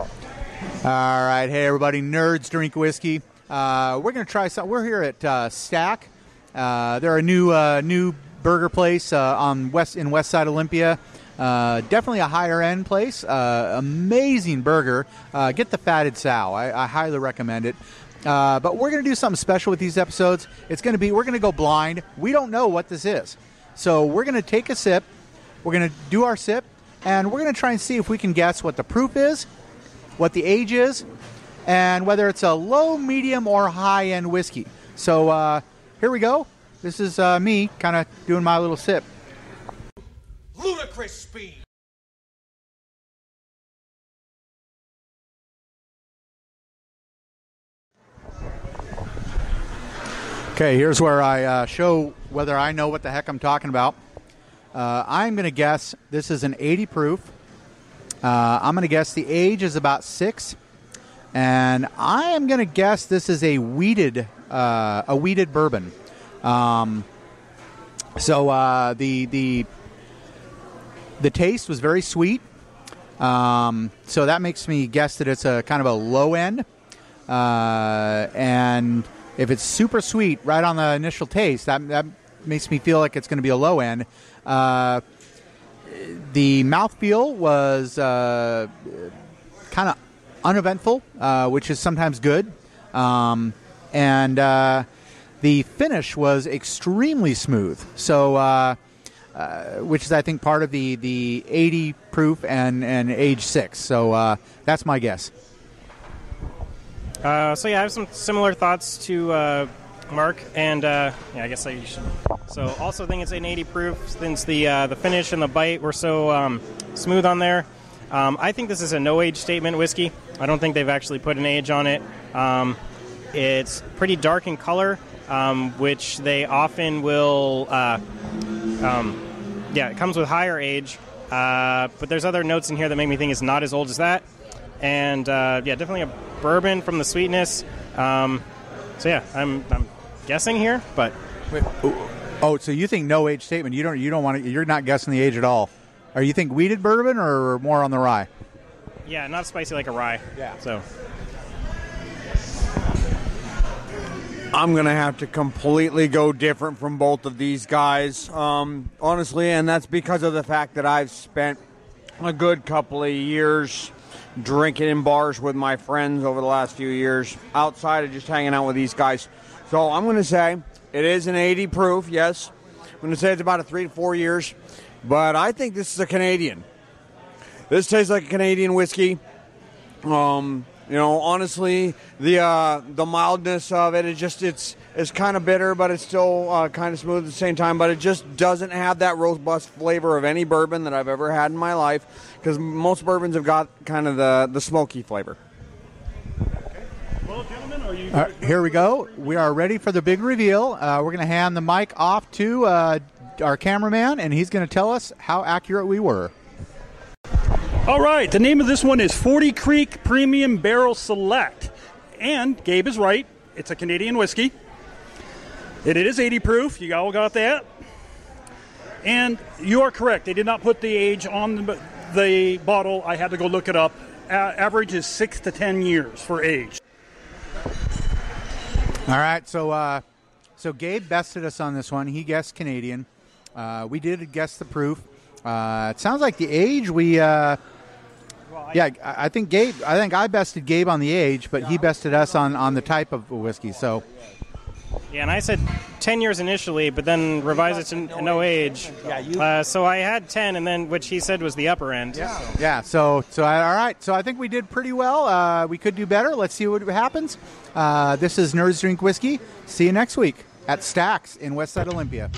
All right, hey everybody, nerds drink whiskey. Uh, we're gonna try some. We're here at uh, Stack. Uh, they're a new uh, new burger place uh, on west in West Side Olympia. Uh, definitely a higher end place. Amazing burger. Get the fatted sow. I, I highly recommend it. But we're going to do something special with these episodes. It's going to be we're going to go blind. We don't know what this is, so we're going to take a sip. We're going to do our sip, and we're going to try and see if we can guess what the proof is, what the age is, and whether it's a low, medium, or high end whiskey. So uh, here we go. This is uh, me kind of doing my little sip. Ludicrous speed. Okay, here's where I uh, show whether I know what the heck I'm talking about. Uh, I'm going to guess this is an 80 proof. Uh, I'm going to guess the age is about six, and I am going to guess this is a wheated uh, a wheated bourbon. Um, so uh, the the the taste was very sweet. Um, so that makes me guess that it's a kind of a low end. Uh, and if it's super sweet right on the initial taste, that, that makes me feel like it's going to be a low end. The mouthfeel was uh, kind of uneventful, uh, which is sometimes good. Um, and uh, the finish was extremely smooth. So, uh, uh, which is, I think, part of the, the 80 proof and, and age six. So uh, that's my guess. So yeah, I have some similar thoughts to Mark, and uh, yeah, I guess I should. So also think it's an 80 proof since the uh, the finish and the bite were so um, smooth on there. Um, I think this is a no age statement whiskey. I don't think they've actually put an age on it. Um, it's pretty dark in color, um, which they often will. Uh, um, yeah, it comes with higher age, uh, but there's other notes in here that make me think it's not as old as that. And uh, yeah, definitely a bourbon from the sweetness. Um, so yeah, I'm, I'm guessing here, but Oh, so you think no age statement? You don't. You don't want to. You're not guessing the age at all. Are you think wheated bourbon or more on the rye? yeah, not spicy like a rye. Yeah. So I'm gonna have to completely go different from both of these guys, um, honestly, and that's because of the fact that I've spent a good couple of years drinking in bars with my friends over the last few years, outside of just hanging out with these guys. So I'm gonna say it is an 80 proof. Yes, I'm gonna say it's about a three to four years, but I think this is a Canadian. This tastes like a Canadian whiskey. Um, you know, honestly, the uh, the mildness of it is just it's it's kind of bitter, but it's still uh, kind of smooth at the same time. But it just doesn't have that robust flavor of any bourbon that I've ever had in my life. Because most bourbons have got kind of the the smoky flavor. Uh, here we go. We are ready for the big reveal. Uh, we're going to hand the mic off to uh, our cameraman, and he's going to tell us how accurate we were. All right. The name of this one is Forty Creek Premium Barrel Select, and Gabe is right. It's a Canadian whiskey. It is 80 proof. You all got that. And you are correct. They did not put the age on the, the bottle. I had to go look it up. Average is six to ten years for age. All right, so uh, so Gabe bested us on this one. He guessed Canadian. Uh, we did guess the proof. Uh, it sounds like the age we. Uh, yeah, I I think Gabe. I think I bested Gabe on the age, but he bested us on, on the type of whiskey. So yeah, and I said 10 years initially, but then revised it to no age. Yeah, you. Uh, so I had 10, and then which he said was the upper end. Yeah. yeah, so so I, all right. So I think we did pretty well. Uh, we could do better. Let's see what happens. Uh, this is Nerds Drink Whiskey. See you next week at Stacks in Westside Olympia.